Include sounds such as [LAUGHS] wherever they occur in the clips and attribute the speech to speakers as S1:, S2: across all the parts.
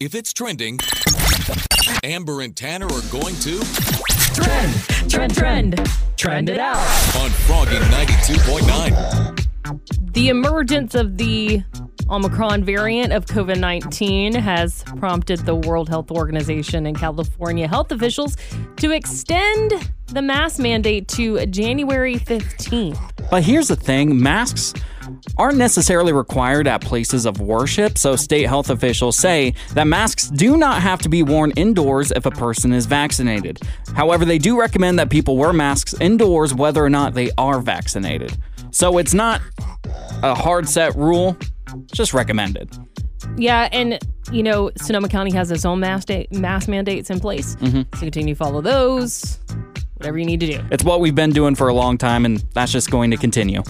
S1: If it's trending, Amber and Tanner are going to
S2: Trend, trend, trend, trend it out.
S1: on Froggy 92.9.
S2: The emergence of the Omicron variant of COVID 19 has prompted the World Health Organization and California health officials to extend the mask mandate to January 15th.
S3: But here's the thing masks aren't necessarily required at places of worship, so state health officials say that masks do not have to be worn indoors if a person is vaccinated. However, they do recommend that people wear masks indoors whether or not they are vaccinated. So it's not a hard set rule, just recommended.
S2: Yeah, and you know, Sonoma County has its own mask, da- mask mandates in place. Mm-hmm. So continue to follow those, whatever you need to do.
S3: It's what we've been doing for a long time, and that's just going to continue.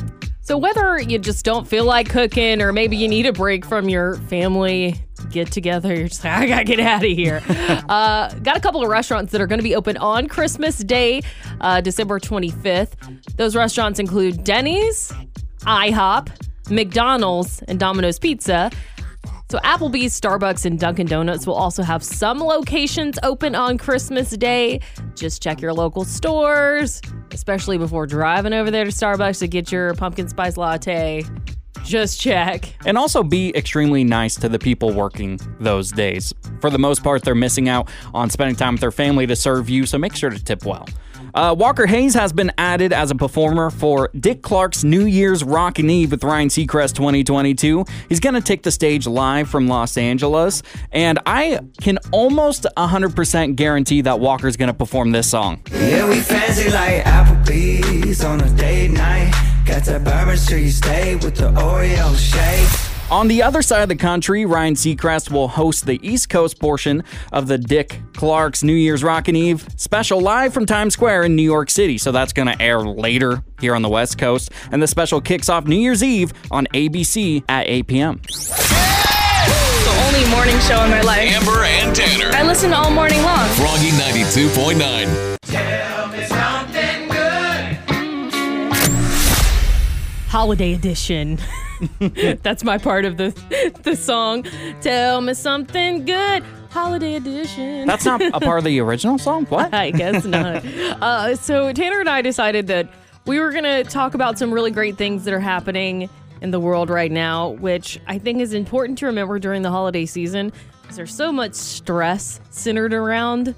S2: So whether you just don't feel like cooking or maybe you need a break from your family get together, you're just like, I gotta get out of here. [LAUGHS] uh, got a couple of restaurants that are gonna be open on Christmas Day, uh, December 25th. Those restaurants include Denny's, IHOP, McDonald's, and Domino's Pizza. So Applebee's, Starbucks, and Dunkin' Donuts will also have some locations open on Christmas Day. Just check your local stores, especially before driving over there to Starbucks to get your pumpkin spice latte. Just check.
S3: And also be extremely nice to the people working those days. For the most part, they're missing out on spending time with their family to serve you, so make sure to tip well. Uh, Walker Hayes has been added as a performer for Dick Clark's New Year's Rockin' Eve with Ryan Seacrest 2022. He's going to take the stage live from Los Angeles, and I can almost 100% guarantee that Walker's going to perform this song.
S4: Yeah, we fancy like Applebee's on a date night. Got that Bourbon Street steak with the Oreo shake.
S3: On the other side of the country, Ryan Seacrest will host the East Coast portion of the Dick Clark's New Year's Rockin' Eve special live from Times Square in New York City. So that's going to air later here on the West Coast. And the special kicks off New Year's Eve on ABC at 8 p.m.
S5: the only morning show in my life.
S1: Amber and Tanner.
S5: I listen all morning long.
S1: Froggy 92.9.
S2: Holiday edition. [LAUGHS] [LAUGHS] That's my part of the the song. Tell me something good. Holiday edition.
S3: That's not a part of the original song? What? [LAUGHS]
S2: I guess not. [LAUGHS] uh, so Tanner and I decided that we were going to talk about some really great things that are happening in the world right now, which I think is important to remember during the holiday season because there's so much stress centered around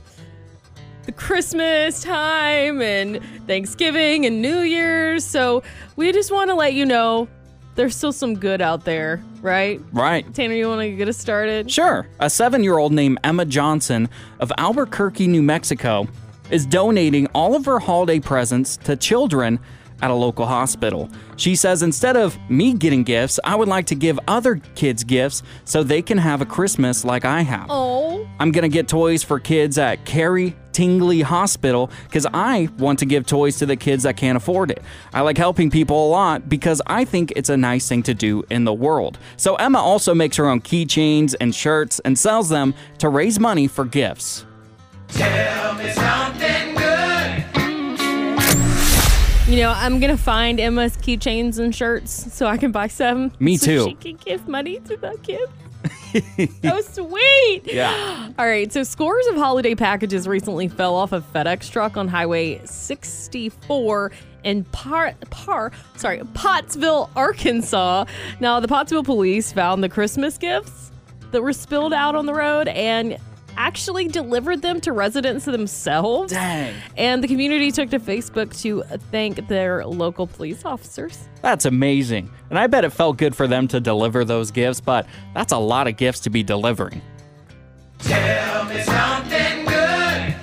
S2: the Christmas time and Thanksgiving and New Year's. So we just want to let you know there's still some good out there, right?
S3: Right.
S2: Tanner, you want to get us started?
S3: Sure. A seven year old named Emma Johnson of Albuquerque, New Mexico, is donating all of her holiday presents to children at a local hospital. She says, instead of me getting gifts, I would like to give other kids gifts so they can have a Christmas like I have.
S2: Oh,
S3: I'm going to get toys for kids at Carrie Tingley Hospital because I want to give toys to the kids that can't afford it. I like helping people a lot because I think it's a nice thing to do in the world. So Emma also makes her own keychains and shirts and sells them to raise money for gifts.
S2: You know, I'm gonna find Emma's keychains and shirts so I can buy some.
S3: Me
S2: so
S3: too.
S2: She can give money to the kids. [LAUGHS] so sweet.
S3: Yeah.
S2: All right. So scores of holiday packages recently fell off a FedEx truck on Highway 64 in Par, Par, sorry, Pottsville, Arkansas. Now, the Pottsville police found the Christmas gifts that were spilled out on the road and actually delivered them to residents themselves.
S3: Dang.
S2: And the community took to Facebook to thank their local police officers.
S3: That's amazing. And I bet it felt good for them to deliver those gifts, but that's a lot of gifts to be delivering. Tell me something good.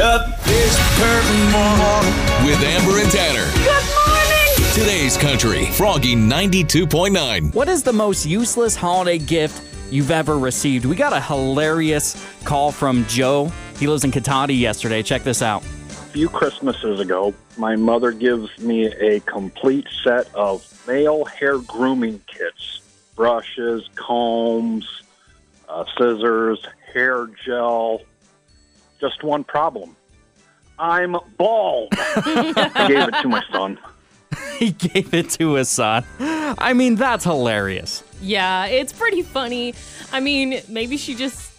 S1: Up is Curtain Morning With Amber and Tanner. Good morning. Today's Country. Froggy 92.9.
S3: What is the most useless holiday gift you've ever received? We got a hilarious call from Joe. He lives in Cotati yesterday. Check this out.
S6: A few Christmases ago, my mother gives me a complete set of male hair grooming kits brushes, combs, uh, scissors, hair gel. Just one problem I'm bald. [LAUGHS] I gave it to my son. [LAUGHS]
S3: he gave it to his son. I mean, that's hilarious.
S2: Yeah, it's pretty funny. I mean, maybe she just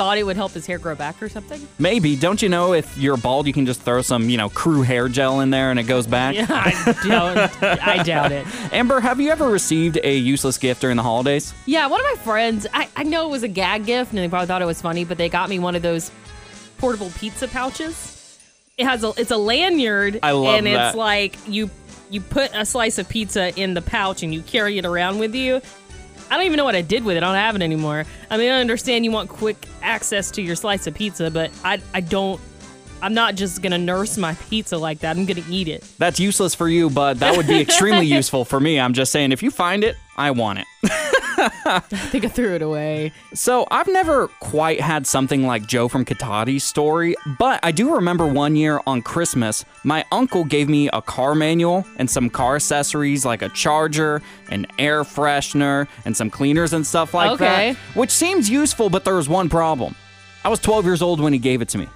S2: thought it would help his hair grow back or something.
S3: Maybe. Don't you know if you're bald, you can just throw some, you know, crew hair gel in there and it goes back?
S2: Yeah, I don't. I doubt it. [LAUGHS]
S3: Amber, have you ever received a useless gift during the holidays?
S2: Yeah, one of my friends, I, I know it was a gag gift and they probably thought it was funny, but they got me one of those portable pizza pouches. It has a it's a lanyard
S3: I love
S2: and
S3: that.
S2: it's like you you put a slice of pizza in the pouch and you carry it around with you. I don't even know what I did with it. I don't have it anymore. I mean, I understand you want quick access to your slice of pizza, but I I don't I'm not just to nurse my pizza like that. I'm to eat it.
S3: That's useless for you, but that would be extremely [LAUGHS] useful for me. I'm just saying, if you find it, I want it. [LAUGHS]
S2: I think I threw it away.
S3: So I've never quite had something like Joe from Cotati's story, but I do remember one year on Christmas, my uncle gave me a car manual and some car accessories like a charger, an air freshener, and some cleaners and stuff like
S2: Okay.
S3: that. Which seems useful, but there was one problem. I was 12 years old when he gave it to me.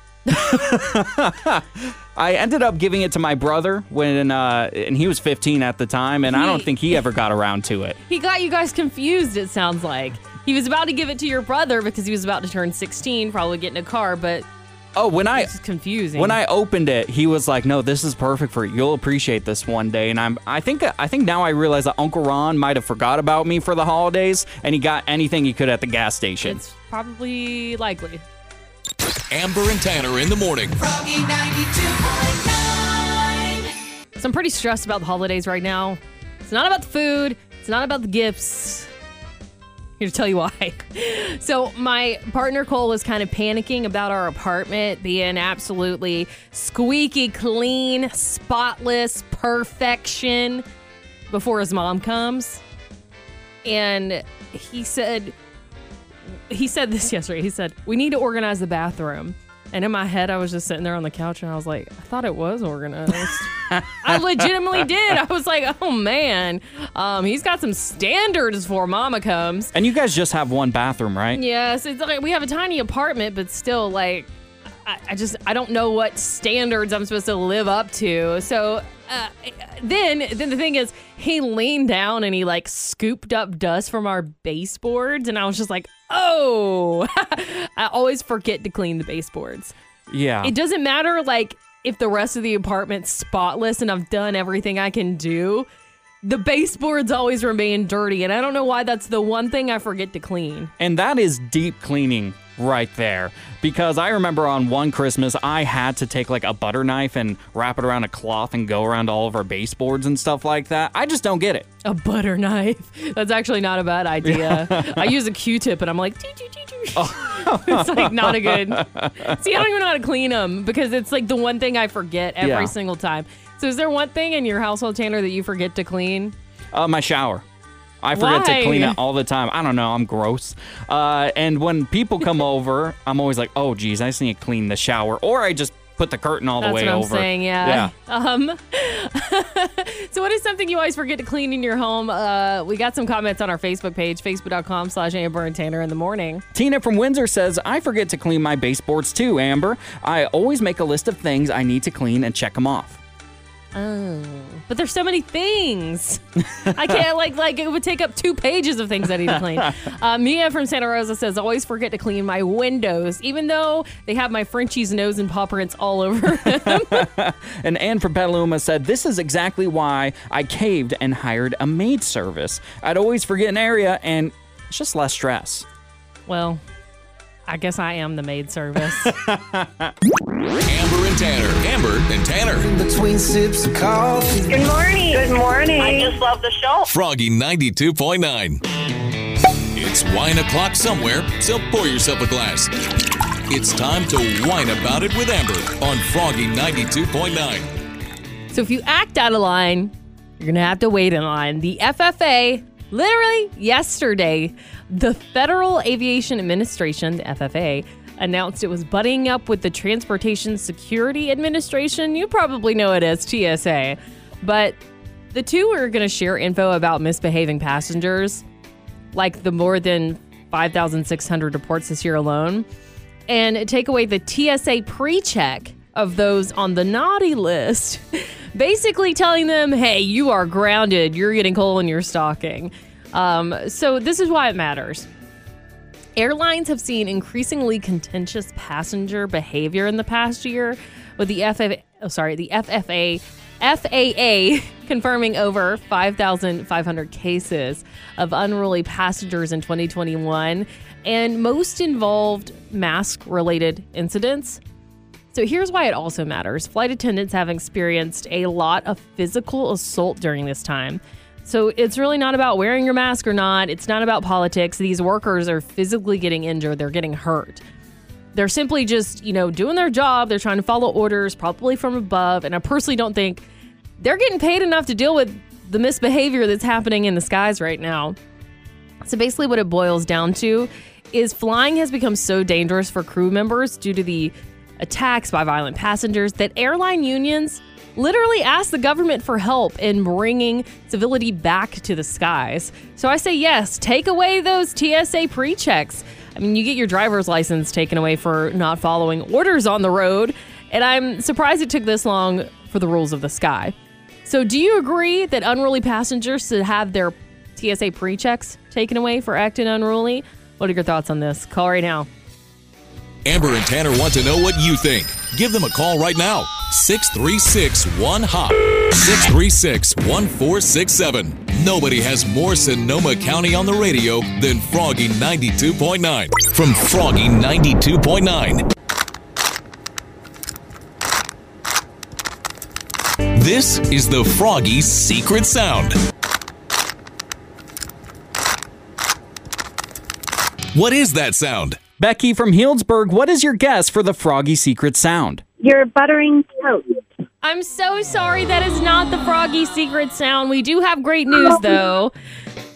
S3: I ended up giving it to my brother when, uh, and he was 15 at the time, and I don't think he ever got around to it.
S2: He got you guys confused, it sounds like. He was about to give it to your brother because he was about to turn 16, probably get in a car, but
S3: Oh, when I
S2: it's confusing.
S3: When I opened it, he was like, "No, this is perfect for you. You'll appreciate this one day." And I'm, I think, I think now I realize that Uncle Ron might have forgot about me for the holidays, and he got anything he could at the gas station.
S2: it's probably likely.
S1: Amber and Tanner in the morning.
S7: Froggy 92.9.
S2: So I'm pretty stressed about the holidays right now. It's not about the food, it's not about the gifts. Here to tell you why. [LAUGHS] So, my partner Cole is kind of panicking about our apartment being absolutely squeaky clean, spotless, perfection before his mom comes. And he said, he said this [LAUGHS] yesterday. He said, We need to organize the bathroom. And in my head, I was just sitting there on the couch and I was like, I thought it was organized. [LAUGHS] I legitimately did. I was like, oh man, um, he's got some standards before mama comes.
S3: and you guys just have one bathroom, right?
S2: Yes, it's like we have a tiny apartment, but still, like, I, I just I don't know what standards I'm supposed to live up to. So uh, then, then the thing is, he leaned down and he like scooped up dust from our baseboards, and I was just like, oh, [LAUGHS] I always forget to clean the baseboards.
S3: Yeah.
S2: It doesn't matter like if the rest of the apartment's spotless and I've done everything I can do. The baseboards always remain dirty, and I don't know why that's the one thing I forget to clean.
S3: And that is deep cleaning right there. Because I remember on one Christmas, I had to take like a butter knife and wrap it around a cloth and go around all of our baseboards and stuff like that. I just don't get it.
S2: A butter [LAUGHS] knife. That's actually not a bad idea. [LAUGHS] I use a Q-tip and I'm like, "Doo, doo, doo, doo." it's like not a good. [LAUGHS] See, I don't even know how to clean them because it's like the one thing I forget every
S3: Yeah.
S2: single time. So, is there one thing in your household, Tanner, that you forget to clean?
S3: Uh, my shower. I forget
S2: Why?
S3: to clean it all the time. I don't know. I'm gross. Uh, and when people come [LAUGHS] over, I'm always like, oh, geez, I just need to clean the shower. Or I just put the curtain all the
S2: That's
S3: way
S2: what I'm
S3: over.
S2: saying. Yeah. Um. [LAUGHS] so, what is something you always forget to clean in your home? Uh, we got some comments on our Facebook page, facebook.com/slash Amber and Tanner in the morning.
S3: Tina from Windsor says, I forget to clean my baseboards too, Amber. I always make a list of things I need to clean and check them off.
S2: Oh, but there's so many things. I can't like like it would take up two pages of things I need to clean. [LAUGHS] Uh, Mia from Santa Rosa says always forget to clean my windows, even though they have my Frenchie's nose and paw prints all over. [LAUGHS] them. [LAUGHS]
S3: And Anne from Petaluma said, This is exactly why I caved and hired a maid service. I'd always forget an area and it's just less stress.
S2: well, I guess I am the maid service.
S1: Amber and Tanner. Amber and Tanner.
S4: Between sips of coffee.
S5: Good morning. Good morning. I just love the show.
S1: Froggy 92.9. It's wine o'clock somewhere, so pour yourself a glass. It's time to whine about it with Amber on Froggy 92.9.
S2: So if you act out of line, you're going to have to wait in line. The FFA, literally yesterday, the Federal Aviation Administration, the FFA, announced it was butting up with the Transportation Security Administration. You probably know it as TSA. But the two are going to share info about misbehaving passengers, like the more than 5,600 reports this year alone, and take away the TSA pre check of those on the naughty list. [LAUGHS] basically telling them, hey, you are grounded. You're getting coal in your stocking. Um, so this is why it matters. Airlines have seen increasingly contentious passenger behavior in the past year, with the FFA, oh, sorry, the FFA, FAA [LAUGHS] confirming over 5,500 cases of unruly passengers in 2021, and most involved mask-related incidents. So here's why it also matters. Flight attendants have experienced a lot of physical assault during this time. So it's really not about wearing your mask or not. It's not about politics. These workers are physically getting injured, they're getting hurt. They're simply just, you know, doing their job. They're trying to follow orders, probably from above. And I personally don't think they're getting paid enough to deal with the misbehavior that's happening in the skies right now. So basically, what it boils down to is flying has become so dangerous for crew members due to the attacks by violent passengers that airline unions literally asked the government for help in bringing civility back to the skies. So I say yes, take away those TSA pre checks. I mean, you get your driver's license taken away for not following orders on the road, and I'm surprised it took this long for the rules of the sky. So, do you agree that unruly passengers should have their TSA pre checks taken away for acting unruly? What are your thoughts on this? Call right now.
S1: Amber and Tanner want to know what you think. Give them a call right now. 636 1 HOP. 636 1467. Nobody has more Sonoma County on the radio than Froggy 92.9. From Froggy 92.9. This is the Froggy Secret Sound. What is that sound?
S3: Becky from Healdsburg, what is your guess for the Froggy Secret Sound?
S7: You're buttering toast.
S2: I'm so sorry that is not the Froggy Secret Sound. We do have great news though.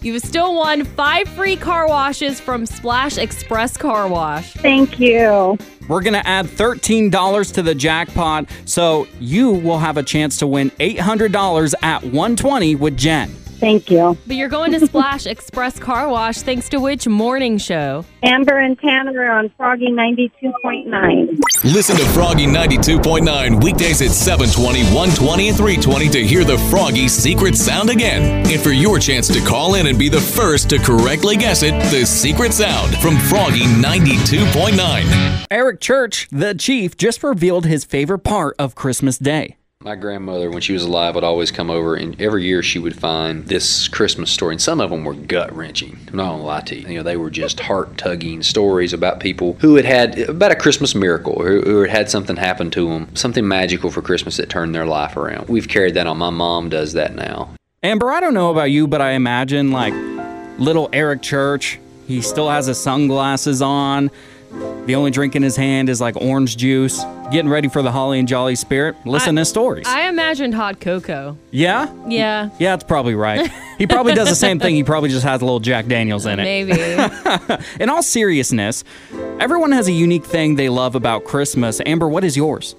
S2: You've still won five free car washes from Splash Express Car Wash.
S7: Thank you.
S3: We're going to add $13 to the jackpot, so you will have a chance to win $800 at 120 with Jen.
S7: Thank you.
S2: But you're going to Splash [LAUGHS] Express Car Wash thanks to which morning show?
S7: Amber and Tanner on Froggy 92.9.
S1: Listen to Froggy 92.9 weekdays at 720, 120, and 320 to hear the Froggy secret sound again. And for your chance to call in and be the first to correctly guess it, the secret sound from Froggy 92.9.
S3: Eric Church, the chief, just revealed his favorite part of Christmas Day.
S8: My grandmother, when she was alive, would always come over, and every year she would find this Christmas story, and some of them were gut wrenching. I'm not gonna lie to you. You know, they were just heart tugging stories about people who had had about a Christmas miracle, or who had had something happen to them, something magical for Christmas that turned their life around. We've carried that on. My mom does that now.
S3: Amber, I don't know about you, but I imagine like little Eric Church. He still has his sunglasses on. The only drink in his hand is like orange juice. Getting ready for the holly and jolly spirit. Listen to stories.
S2: I imagined hot cocoa.
S3: yeah?
S2: Yeah,
S3: Yeah, that's probably right. He probably does the same thing. He probably just has a little Jack Daniels in it.
S2: maybe. [LAUGHS]
S3: In all seriousness, everyone has a unique thing they love about Christmas. Amber, what is yours?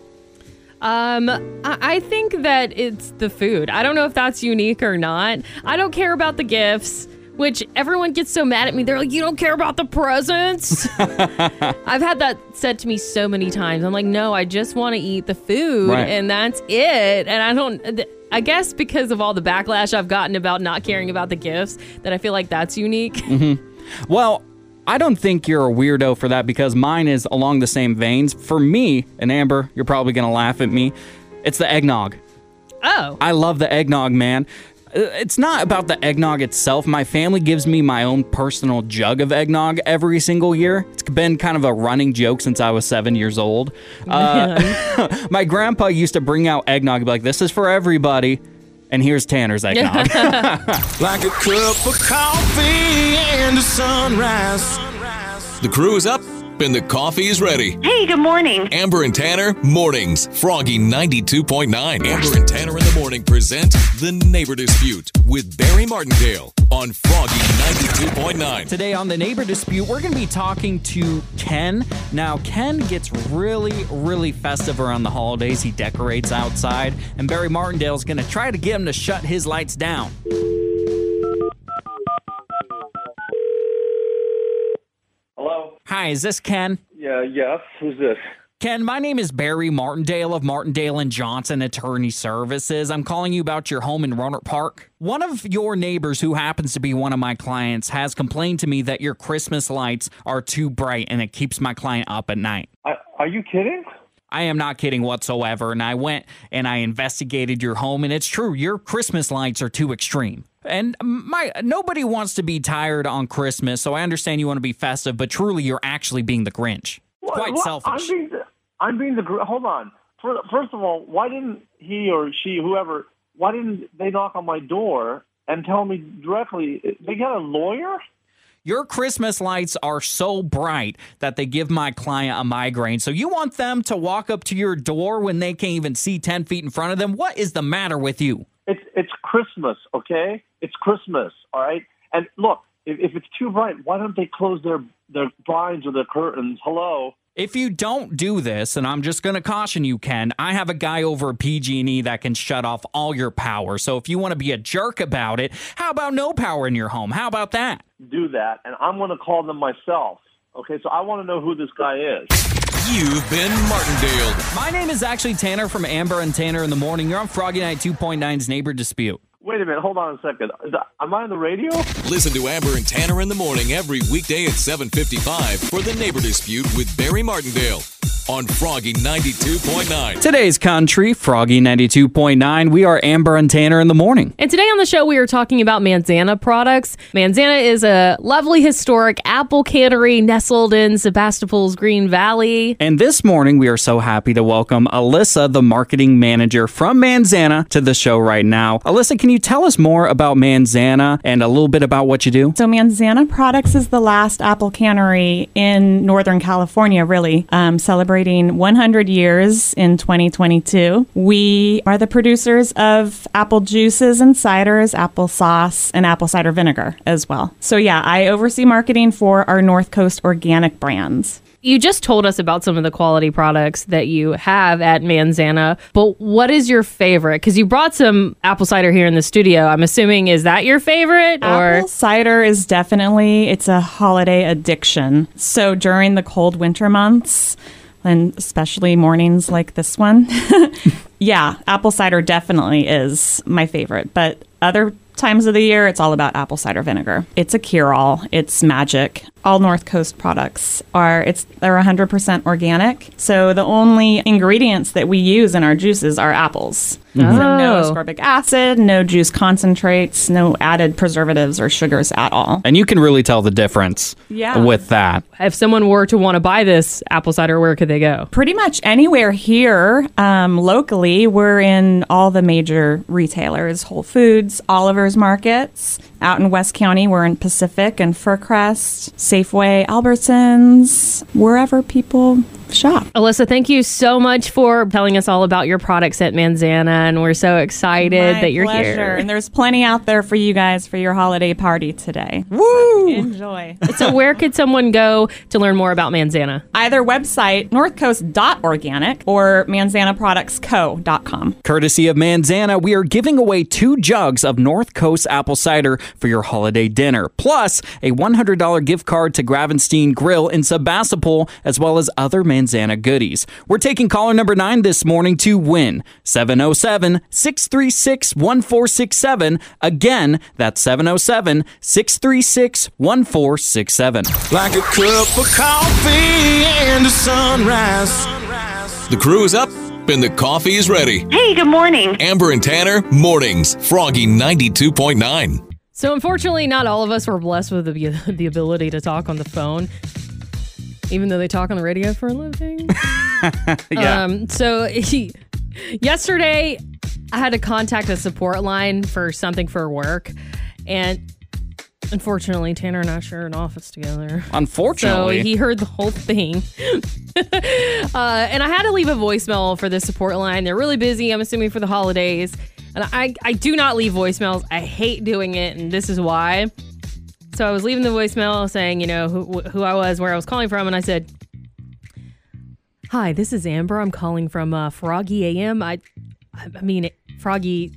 S2: Um, I I think that it's the food. I don't know if that's unique or not. I don't care about the gifts, which everyone gets so mad at me. They're like, "You don't care about the presents." [LAUGHS] I've had that said to me so many times. I'm like, "No, I just want to eat the food,
S3: Right.
S2: and that's it." And I don't. I guess because of all the backlash I've gotten about not caring about the gifts, that I feel like that's unique. Mm-hmm.
S3: Well, I don't think you're a weirdo for that because mine is along the same veins. For me, and Amber, you're probably going to laugh at me. It's the eggnog.
S2: oh,
S3: I love the eggnog, man. Uh, It's not about the eggnog itself. My family gives me my own personal jug of eggnog every single year. It's been kind of a running joke since I was seven years old. [LAUGHS] Uh, [LAUGHS] my grandpa used to bring out eggnog, and be like, "This is for everybody." And here's Tanner's [LAUGHS] eggnog.
S9: Like a cup of coffee and a sunrise.
S1: The crew is up and the coffee is ready.
S7: Hey, good morning.
S1: Amber and Tanner, mornings. Froggy 92.9. Amber and Tanner in the morning present The Neighbor Dispute with Barry Martindale on Froggy 92.9.
S3: Today on the neighbor dispute, we're going to be talking to Ken. Now, Ken gets really, really festive around the holidays. He decorates outside, and Barry Martindale is going to try to get him to shut his lights down.
S6: Hello?
S3: Hi, is this Ken?
S6: Yeah, yes. Who's this?
S3: Ken, my name is Barry Martindale of Martindale and Johnson Attorney Services. I'm calling you about your home in Rohnert Park. One of your neighbors, who happens to be one of my clients, has complained to me that your Christmas lights are too bright and it keeps my client up at night.
S10: I, are you kidding?
S3: I am not kidding whatsoever. And I went and I investigated your home, and it's true. Your Christmas lights are too extreme. And my nobody wants to be tired on Christmas, so I understand you want to be festive, but truly you're actually being the Grinch. It's quite
S10: What?
S3: selfish.
S10: I'm being the, I'm being the hold on. First of all, why didn't he or she, whoever, why didn't they knock on my door and tell me directly? They got a lawyer?
S3: Your Christmas lights are so bright that they give my client a migraine. So you want them to walk up to your door when they can't even see 10 feet in front of them? What is the matter with you?
S10: It's it's Christmas, okay? It's Christmas, all right. And look, if, if it's too bright, why don't they close their their blinds or their curtains? Hello.
S3: If you don't do this, and I'm just going to caution you, Ken, I have a guy over at PG&E that can shut off all your power. So if you want to be a jerk about it, how about no power in your home? How about that?
S10: do that, and I'm going to call them myself. Okay, so I want to know who this guy is.
S1: You've been Martindale.
S3: My name is actually Tanner from Amber and Tanner in the Morning. You're on Froggy Night 2.9's Neighbor Dispute.
S10: Wait a minute, hold on a second. That- Am I on the radio?
S1: Listen to Amber and Tanner in the morning every weekday at 7:55 for the Neighbor Dispute with Barry Martindale on Froggy 92.9.
S3: Today's country, Froggy 92.9. We are Amber and Tanner in the morning.
S2: And today on the show, we are talking about Manzana products. Manzana is a lovely historic apple cannery nestled in Sebastopol's Green Valley.
S3: And this morning, we are so happy to welcome Alyssa, the marketing manager from Manzana, to the show right now. Alyssa, can you tell us more about Manzana and a little bit about what you do?
S11: So, Manzana Products is the last apple cannery in Northern California, really, um, celebrating 100 years in 2022. We are the producers of apple juices and ciders, apple sauce, and apple cider vinegar as well. So, yeah, I oversee marketing for our North Coast organic brands.
S2: You just told us about some of the quality products that you have at Manzana, but what is your favorite? Because you brought some apple cider here in the studio. I'm assuming is that your favorite, or
S11: Apple cider is definitely it's a holiday addiction. So during the cold winter months, and especially mornings like this one, [LAUGHS] yeah, apple cider definitely is my favorite. But other times of the year, it's all about apple cider vinegar. It's a cure-all. It's magic. All North Coast products are it's they're 100% organic. So the only ingredients that we use in our juices are apples. So no
S2: Oh.
S11: ascorbic acid, no juice concentrates, no added preservatives or sugars at all.
S3: And you can really tell the difference
S11: Yeah.
S3: with that.
S2: if someone were to want to buy this apple cider, where could they go?
S11: Pretty much anywhere here um, locally, we're in all the major retailers Whole Foods, Oliver's Markets. Out in West County, we're in Pacific and Fircrest, Safeway, Albertsons, wherever people shop.
S2: Alyssa, thank you so much for telling us all about your products at Manzana, and we're so excited
S11: My
S2: that you're
S11: pleasure.
S2: here.
S11: And there's plenty out there for you guys for your holiday party today. Woo! enjoy. [LAUGHS]
S2: so, where could someone go to learn more about Manzana?
S11: Either website, northcoast.organic or manzanaproductsco.com.
S3: Courtesy of Manzana, we are giving away two jugs of North Coast apple cider for your holiday dinner, plus a $100 gift card to Gravenstein Grill in Sebastopol, as well as other Manzana goodies. We're taking caller number nine this morning to win 707 636 1467. Again, that's 707 636 1467.
S9: Like a cup of coffee and a sunrise.
S1: The crew is up and the coffee is ready.
S7: Hey, good morning.
S1: Amber and Tanner, mornings, Froggy 92.9.
S2: So, unfortunately, not all of us were blessed with the, the ability to talk on the phone, even though they talk on the radio for a living. [LAUGHS]
S3: Yeah.
S2: Um, so, [LAUGHS] yesterday, I had to contact a support line for something for work, and unfortunately, Tanner and I share an office together.
S3: Unfortunately.
S2: So he heard the whole thing. [LAUGHS] uh, and I had to leave a voicemail for the support line. They're really busy, I'm assuming, for the holidays. And I, I do not leave voicemails. I hate doing it, and this is why. So I was leaving the voicemail saying, you know, who, who I was, where I was calling from, and I said, Hi, this is Amber. I'm calling from uh, Froggy AM. I, I mean, Froggy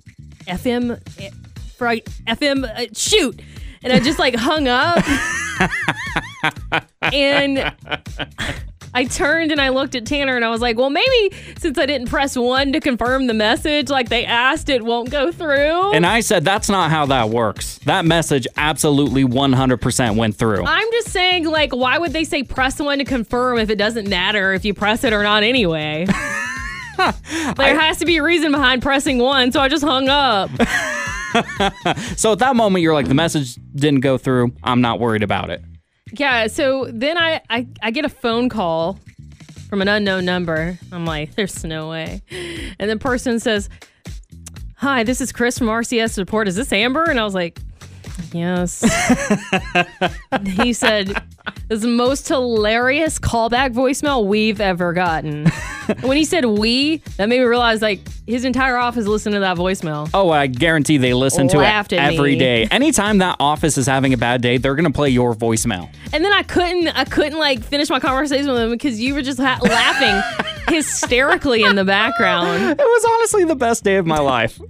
S2: FM. eh, Froggy FM. Uh, shoot. And I just like hung up. [LAUGHS] and I turned and I looked at Tanner and I was like, well, maybe since I didn't press one to confirm the message, like they asked, it won't go through.
S3: And I said, that's not how that works. That message absolutely 100% went through.
S2: I'm just saying, like, why would they say press one to confirm if it doesn't matter if you press it or not anyway? [LAUGHS] there has to be a reason behind pressing one, so I just hung up. [LAUGHS]
S3: so at that moment, you're like, the message didn't go through. I'm not worried about it.
S2: Yeah, so then I, I, I get a phone call from an unknown number. I'm like, there's no way. And the person says, Hi, this is Chris from RCS Support. Is this Amber? And I was like, Yes. [LAUGHS] he said, is the most hilarious callback voicemail we've ever gotten. [LAUGHS] when he said we, that made me realize like his entire office listened to that voicemail.
S3: Oh, I guarantee they listen to
S2: Laughed
S3: it
S2: at
S3: every
S2: me.
S3: day. [LAUGHS] Anytime that office is having a bad day, they're going to play your voicemail.
S2: And then I couldn't, I couldn't like finish my conversation with him because you were just ha- laughing [LAUGHS] hysterically in the background.
S3: It was honestly the best day of my life.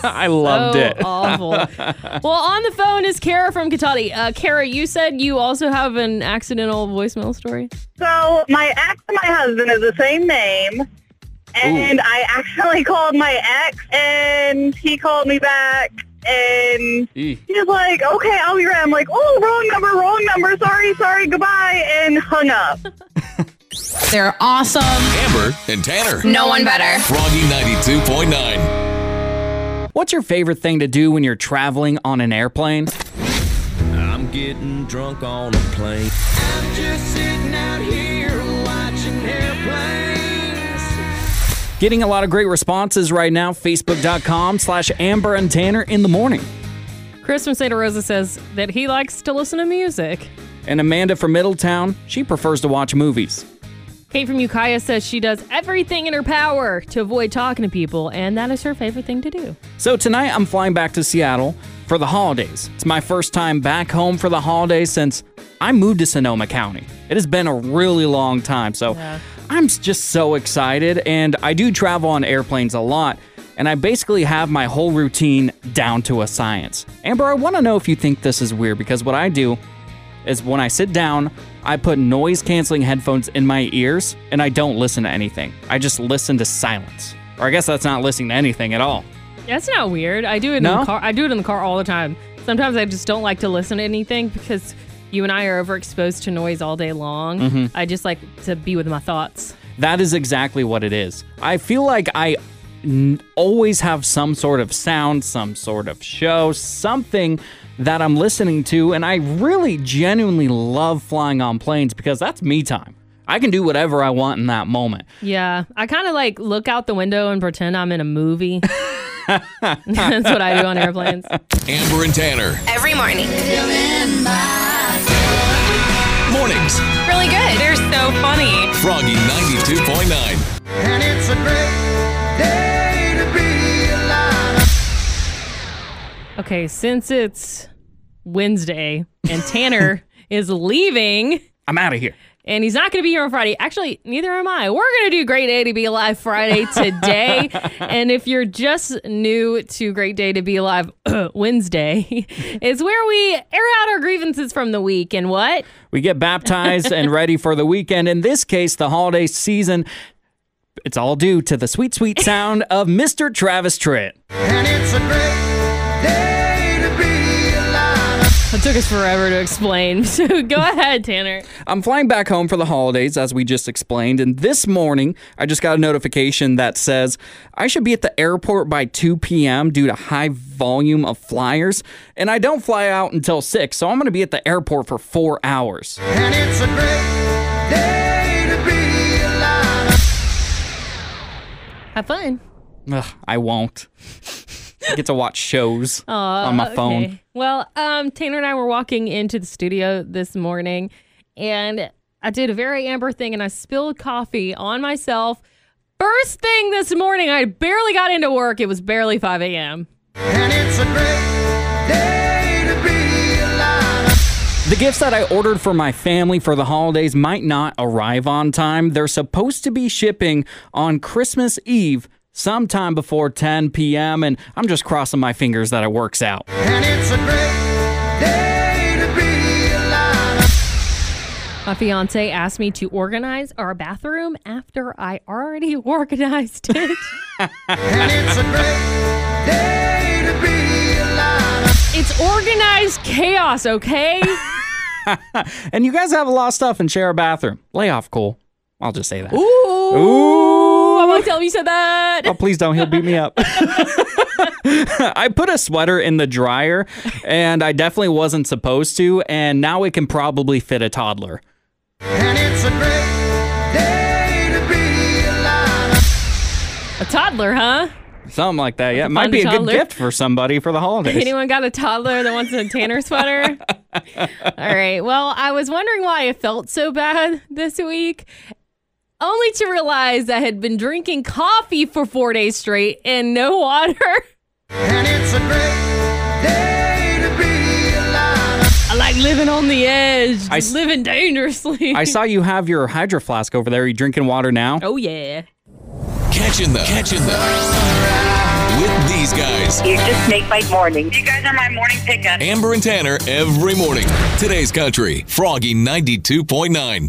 S3: [LAUGHS] I loved
S2: so
S3: it. [LAUGHS]
S2: awful. well, on the phone is Kara from Cotati. Uh, Kara, you said you also have an accidental voicemail story.
S7: So my ex and my husband is the same name. And I accidentally [LAUGHS] called my ex and he called me back and
S3: Eeh.
S7: he was like, okay, I'll be right. I'm like, oh, wrong number, wrong number. Sorry, sorry, goodbye. And hung up.
S5: They're awesome.
S1: Amber and Tanner.
S5: No one better.
S1: Froggy 92.9.
S3: What's your favorite thing to do when you're traveling on an airplane?
S9: I'm getting drunk on a plane. I'm just sitting out here watching airplanes.
S3: Getting a lot of great responses right now. Facebook.com slash Amber and Tanner in the morning.
S2: Chris from Santa Rosa says that he likes to listen to music.
S3: And Amanda from Middletown, she prefers to watch movies.
S2: Kate from Ukiah says she does everything in her power to avoid talking to people, and that is her favorite thing to do.
S3: So tonight I'm flying back to Seattle for the holidays. It's my first time back home for the holidays since I moved to Sonoma County. It has been a really long time, so I'm just so excited. And I do travel on airplanes a lot, and I basically have my whole routine down to a science. Amber, I want to know if you think this is weird because what I do is when I sit down, I put noise canceling headphones in my ears and I don't listen to anything. I just listen to silence. Or I guess that's not listening to anything at all.
S2: That's not weird. I do it in the car. I do it in the car all the time. Sometimes I just don't like to listen to anything because you and I are overexposed to noise all day long.
S3: Mhm.
S2: I just like to be with my thoughts.
S3: That is exactly what it is. I feel like I n- always have some sort of sound, some sort of show, something that I'm listening to, and I really genuinely love flying on planes because that's me time. I can do whatever I want in that moment.
S2: Yeah, I kind of like look out the window and pretend I'm in a movie. [LAUGHS] That's what I do on airplanes.
S1: Amber and Tanner.
S5: Every morning.
S1: Mornings.
S5: Really good. They're so funny.
S1: Froggy 92.9.
S9: And it's a great day
S2: Okay, since it's Wednesday and Tanner [LAUGHS] is leaving
S3: I'm out of here.
S2: and he's not going to be here on Friday. Actually, neither am I. We're going to do Great Day to Be Alive Friday today. [LAUGHS] and if you're just new to Great Day to Be Alive [CLEARS THROAT] Wednesday, [LAUGHS] it's where we air out our grievances from the week and what?
S3: We get baptized and ready for the weekend. In this case, the holiday season. It's all due to the sweet, sweet sound of Mr. Travis Tritt.
S2: It took us forever to explain. [LAUGHS] So go ahead, Tanner.
S3: I'm flying back home for the holidays, as we just explained, and this morning I just got a notification that says I should be at the airport by 2 p.m. due to high volume of flyers, and I don't fly out until 6, so I'm going to be at the airport for four hours.
S9: And it's a great day to be alive.
S2: Have fun.
S3: Ugh, I won't. [LAUGHS] I [LAUGHS] get to watch shows
S2: Aw,
S3: on my phone.
S2: okay. Well, um, Tanner and I were walking into the studio this morning, and I did a very Amber thing, and I spilled coffee on myself. First thing this morning, I barely got into work. It was barely 5 a.m.
S9: And it's a great day to be alive.
S3: The gifts that I ordered for my family for the holidays might not arrive on time. They're supposed to be shipping on Christmas Eve sometime before 10 p.m. and I'm just crossing my fingers that it works out.
S9: And it's a great day to be alive.
S2: My fiance asked me to organize our bathroom after I already [LAUGHS] organized it. It's organized chaos, okay? [LAUGHS]
S3: and you guys have a lot of stuff and share a bathroom. Lay off, Cole. I'll just say that.
S2: Ooh.
S3: Ooh.
S2: I'm gonna tell him you said that.
S3: Oh, please don't. He'll beat me up. [LAUGHS] I put a sweater in the dryer, and I definitely wasn't supposed to, and now it can probably fit a toddler.
S2: A toddler, huh?
S3: Something like that. Yeah, it might be a good gift for somebody for the holidays. [LAUGHS]
S2: Anyone got a toddler that wants a Tanner sweater? [LAUGHS] All right. Well, I was wondering why I felt so bad this week. Only to realize I had been drinking coffee for four days straight and no [LAUGHS] water. I like living on the edge,
S3: I s-
S2: living dangerously.
S3: I saw you have your hydro flask over there. Are you drinking water now?
S2: Oh, yeah.
S1: Catching the catching the with these guys.
S7: You just make my morning. You guys are my morning pickup.
S1: Amber and Tanner every morning. Today's country, Froggy 92.9.